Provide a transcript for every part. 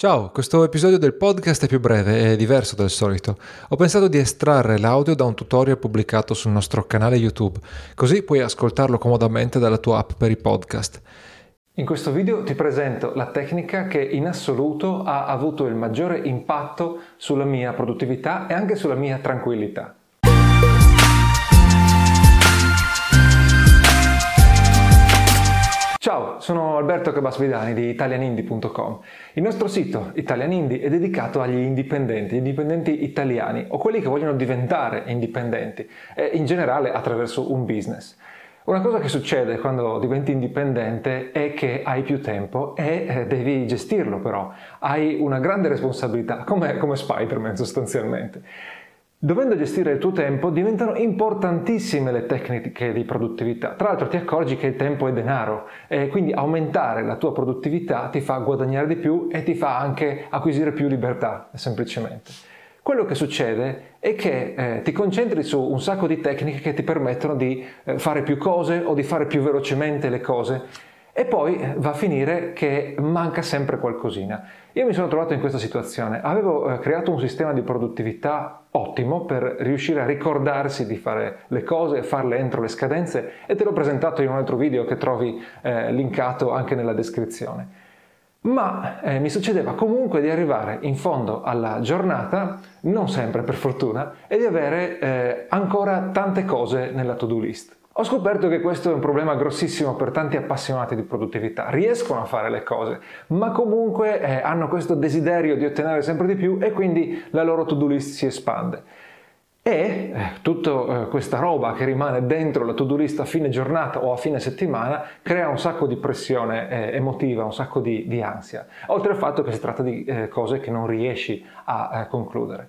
Ciao, questo episodio del podcast è più breve e diverso del solito. Ho pensato di estrarre l'audio da un tutorial pubblicato sul nostro canale YouTube, così puoi ascoltarlo comodamente dalla tua app per i podcast. In questo video ti presento la tecnica che in assoluto ha avuto il maggiore impatto sulla mia produttività e anche sulla mia tranquillità. Ciao, sono Alberto Cabasvidani di italianindie.com. Il nostro sito Italianindie è dedicato agli indipendenti, indipendenti italiani o quelli che vogliono diventare indipendenti e in generale attraverso un business. Una cosa che succede quando diventi indipendente è che hai più tempo e eh, devi gestirlo però, hai una grande responsabilità, come, come Spider-Man sostanzialmente. Dovendo gestire il tuo tempo diventano importantissime le tecniche di produttività. Tra l'altro ti accorgi che il tempo è denaro e quindi aumentare la tua produttività ti fa guadagnare di più e ti fa anche acquisire più libertà, semplicemente. Quello che succede è che eh, ti concentri su un sacco di tecniche che ti permettono di eh, fare più cose o di fare più velocemente le cose e poi va a finire che manca sempre qualcosina. Io mi sono trovato in questa situazione, avevo eh, creato un sistema di produttività ottimo per riuscire a ricordarsi di fare le cose, farle entro le scadenze e te l'ho presentato in un altro video che trovi eh, linkato anche nella descrizione. Ma eh, mi succedeva comunque di arrivare in fondo alla giornata, non sempre per fortuna, e di avere eh, ancora tante cose nella to-do list. Ho scoperto che questo è un problema grossissimo per tanti appassionati di produttività. Riescono a fare le cose, ma comunque eh, hanno questo desiderio di ottenere sempre di più e quindi la loro to-do list si espande. E eh, tutta eh, questa roba che rimane dentro la to-do list a fine giornata o a fine settimana crea un sacco di pressione eh, emotiva, un sacco di, di, ansia, oltre al fatto che si tratta di eh, cose che non riesci a eh, concludere.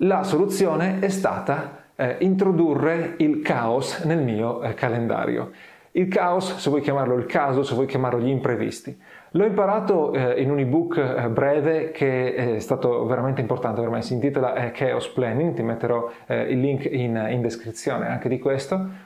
La soluzione è stata eh, introdurre il caos nel mio eh, calendario. Il caos, se vuoi chiamarlo il caso, se vuoi chiamarlo gli imprevisti. L'ho imparato eh, in un ebook eh, breve che è stato veramente importante per me, si intitola eh, Chaos Planning, ti metterò eh, il link in, in, descrizione anche di questo.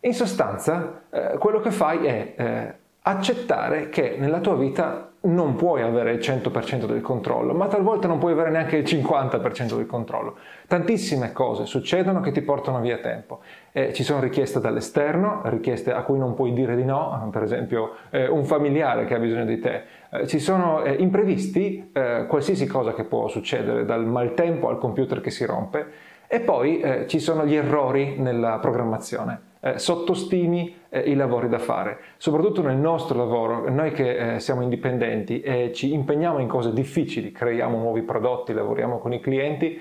In sostanza, quello che fai è accettare che nella tua vita non puoi avere il 100% del controllo, ma talvolta non puoi avere neanche il 50% del controllo. Tantissime cose succedono che ti portano via tempo. Eh, ci sono richieste dall'esterno, richieste a cui non puoi dire di no, per esempio eh, un familiare che ha bisogno di te. Eh, ci sono eh, imprevisti, eh, qualsiasi cosa che può succedere, dal maltempo al computer che si rompe, e poi eh, ci sono gli errori nella programmazione eh, sottostimi eh, i lavori da fare, soprattutto nel nostro lavoro, noi che eh, siamo indipendenti e ci impegniamo in cose difficili, creiamo nuovi prodotti, lavoriamo con i clienti,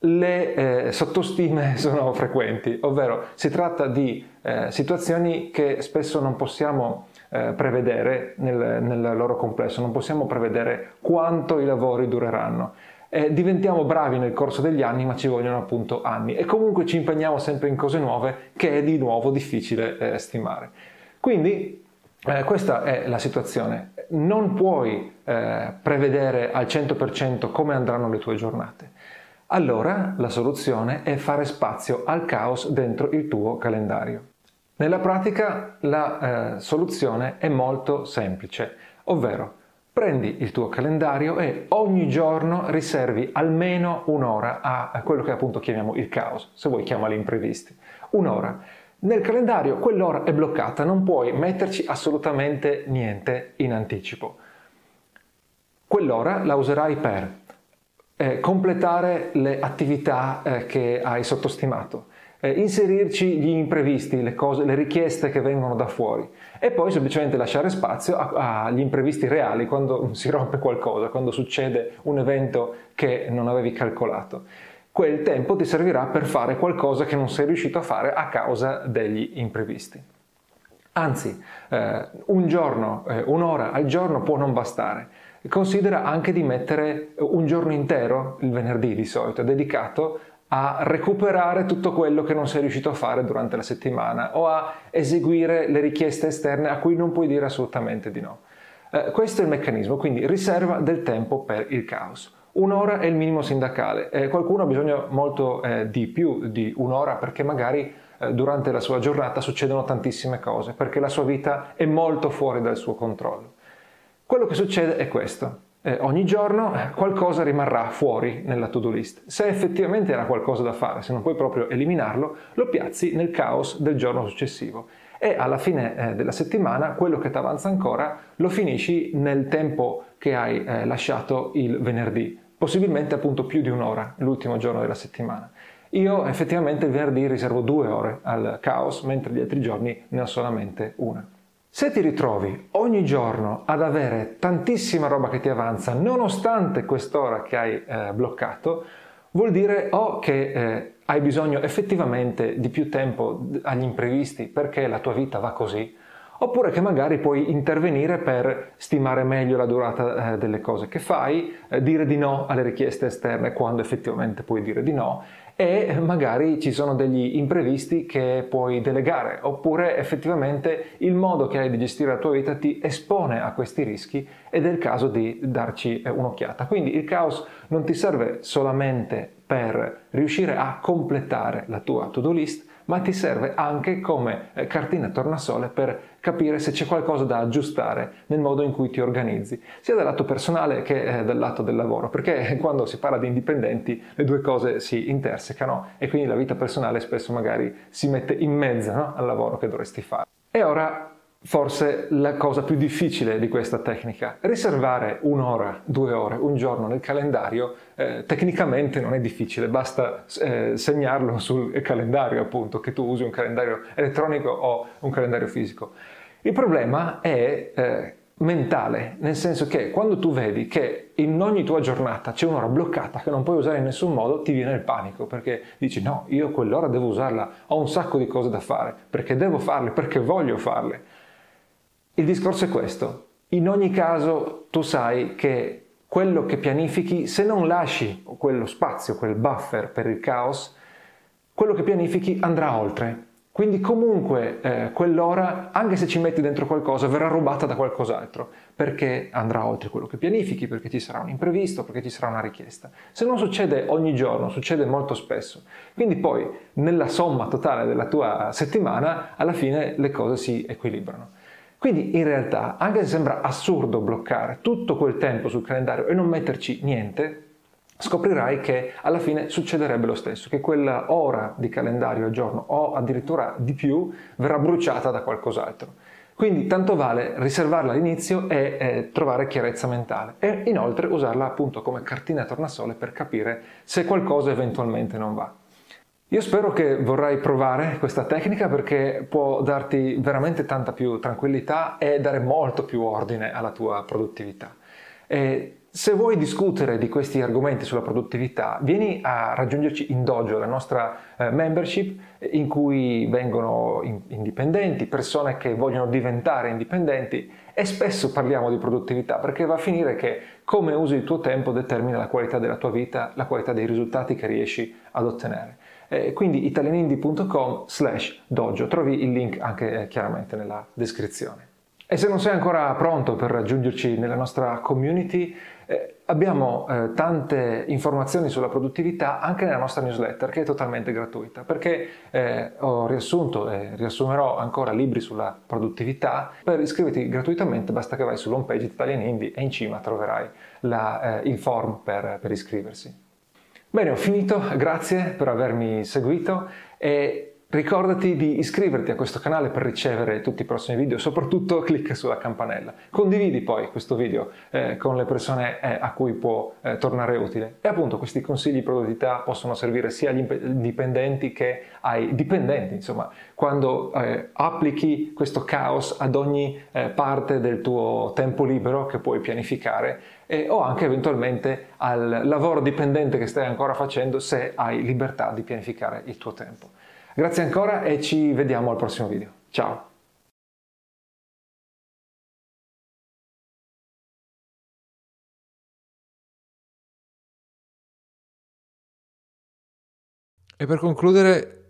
le eh, sottostime sono frequenti, ovvero si tratta di eh, situazioni che spesso non possiamo eh, prevedere nel, nel loro complesso, non possiamo prevedere quanto i lavori dureranno eh, diventiamo bravi nel corso degli anni, ma ci vogliono appunto anni e comunque ci impegniamo sempre in cose nuove che è di nuovo difficile eh, stimare. Quindi eh, questa è la situazione. Non puoi eh, prevedere al 100% come andranno le tue giornate. Allora la soluzione è fare spazio al caos dentro il tuo calendario. Nella pratica la eh, soluzione è molto semplice, ovvero prendi il tuo calendario e ogni giorno riservi almeno un'ora a quello che appunto chiamiamo il caos, se vuoi chiamali imprevisti. Un'ora. Nel calendario quell'ora è bloccata, non puoi metterci assolutamente niente in anticipo. Quell'ora la userai per eh, completare le attività eh, che hai sottostimato eh, inserirci gli imprevisti, le, cose, le, richieste che vengono da fuori e poi semplicemente lasciare spazio agli imprevisti reali quando si rompe qualcosa, quando succede un evento che non avevi calcolato. Quel tempo ti servirà per fare qualcosa che non sei riuscito a fare a causa degli imprevisti. Anzi, eh, un giorno, eh, un'ora al giorno può non bastare. Considera anche di mettere un giorno intero, il venerdì di solito, dedicato a recuperare tutto quello che non sei riuscito a fare durante la settimana o a eseguire le richieste esterne a cui non puoi dire assolutamente di no. Eh, questo è il meccanismo, quindi riserva del tempo per il caos. Un'ora è il minimo sindacale, eh, qualcuno ha bisogno molto eh, di più di un'ora perché magari eh, durante la sua giornata succedono tantissime cose, perché la sua vita è molto fuori dal suo controllo. Quello che succede è questo eh, ogni giorno eh, qualcosa rimarrà fuori nella to-do list. Se effettivamente era qualcosa da fare, se non puoi proprio eliminarlo, lo piazzi nel caos del giorno successivo e alla fine eh, della settimana quello che ti avanza ancora lo finisci nel tempo che hai eh, lasciato il venerdì, possibilmente appunto più di un'ora l'ultimo giorno della settimana. Io effettivamente il venerdì riservo due ore al caos, mentre gli altri giorni ne ho solamente una. Se ti ritrovi ogni giorno ad avere tantissima roba che ti avanza, nonostante quest'ora che hai eh, bloccato, vuol dire o che eh, hai bisogno effettivamente di più tempo agli imprevisti perché la tua vita va così, oppure che magari puoi intervenire per stimare meglio la durata eh, delle cose che fai, eh, dire di no alle richieste esterne quando effettivamente puoi dire di no e magari ci sono degli imprevisti che puoi delegare oppure effettivamente il modo che hai di gestire la tua vita ti espone a questi rischi ed è il caso di darci eh, un'occhiata. Quindi il caos non ti serve solamente per riuscire a completare la tua to-do list, ma ti serve anche come eh, cartina tornasole per capire se c'è qualcosa da aggiustare nel modo in cui ti organizzi, sia dal lato personale che eh, dal lato del lavoro, perché quando si parla di indipendenti le due cose si intersecano e quindi la vita personale spesso magari si mette in mezzo no? al lavoro che dovresti fare. E ora forse la cosa più difficile di questa tecnica. Riservare un'ora, due ore, un giorno nel calendario eh, tecnicamente non è difficile, basta eh, segnarlo sul calendario appunto, che tu usi un calendario elettronico o un calendario fisico. Il problema è eh, mentale, nel senso che quando tu vedi che in ogni tua giornata c'è un'ora bloccata che non puoi usare in nessun modo, ti viene il panico perché dici no, io quell'ora devo usarla, ho un sacco di cose da fare, perché devo farle, perché voglio farle. Il discorso è questo. In ogni caso tu sai che quello che pianifichi, se non lasci quello spazio, quel buffer per il caos, quello che pianifichi andrà oltre. Quindi comunque eh, quell'ora, anche se ci metti dentro qualcosa, verrà rubata da qualcos'altro, perché andrà oltre quello che pianifichi, perché ci sarà un imprevisto, perché ci sarà una richiesta. Se non succede ogni giorno, succede molto spesso. Quindi poi nella somma totale della tua settimana, alla fine le cose si equilibrano. Quindi in realtà, anche se sembra assurdo bloccare tutto quel tempo sul calendario e non metterci niente, scoprirai che alla fine succederebbe lo stesso, che quella ora di calendario al giorno o addirittura di più verrà bruciata da qualcos'altro. Quindi tanto vale riservarla all'inizio e eh, trovare chiarezza mentale e inoltre usarla appunto come cartina tornasole per capire se qualcosa eventualmente non va. Io spero che vorrai provare questa tecnica perché può darti veramente tanta più tranquillità e dare molto più ordine alla tua produttività. E se vuoi discutere di questi argomenti sulla produttività, vieni a raggiungerci in Dojo, la nostra eh, membership in cui vengono in- indipendenti, persone che vogliono diventare indipendenti e spesso parliamo di produttività perché va a finire che come usi il tuo tempo determina la qualità della tua vita, la qualità dei risultati che riesci ad ottenere. Eh, quindi italianindi.com slash dojo, trovi il link anche eh, chiaramente nella descrizione. E se non sei ancora pronto per raggiungerci nella nostra community, eh, abbiamo eh, tante informazioni sulla produttività anche nella nostra newsletter che è totalmente gratuita perché eh, ho riassunto e riassumerò ancora libri sulla produttività. Per iscriverti gratuitamente basta che vai sull'home page di Italian Indie e in cima troverai la, eh, il form per, per iscriversi. Bene, ho finito, grazie per avermi seguito e Ricordati di iscriverti a questo canale per ricevere tutti i prossimi video, soprattutto clicca sulla campanella. Condividi poi questo video eh, con le persone eh, a cui può eh, tornare utile. E appunto questi consigli di produttività possono servire sia agli dipendenti che ai dipendenti. Insomma, quando eh, applichi questo caos ad ogni eh, parte del tuo tempo libero che puoi pianificare o anche eventualmente al lavoro dipendente che stai ancora facendo se hai libertà di pianificare il tuo tempo. Grazie ancora e ci vediamo al prossimo video. Ciao! E per concludere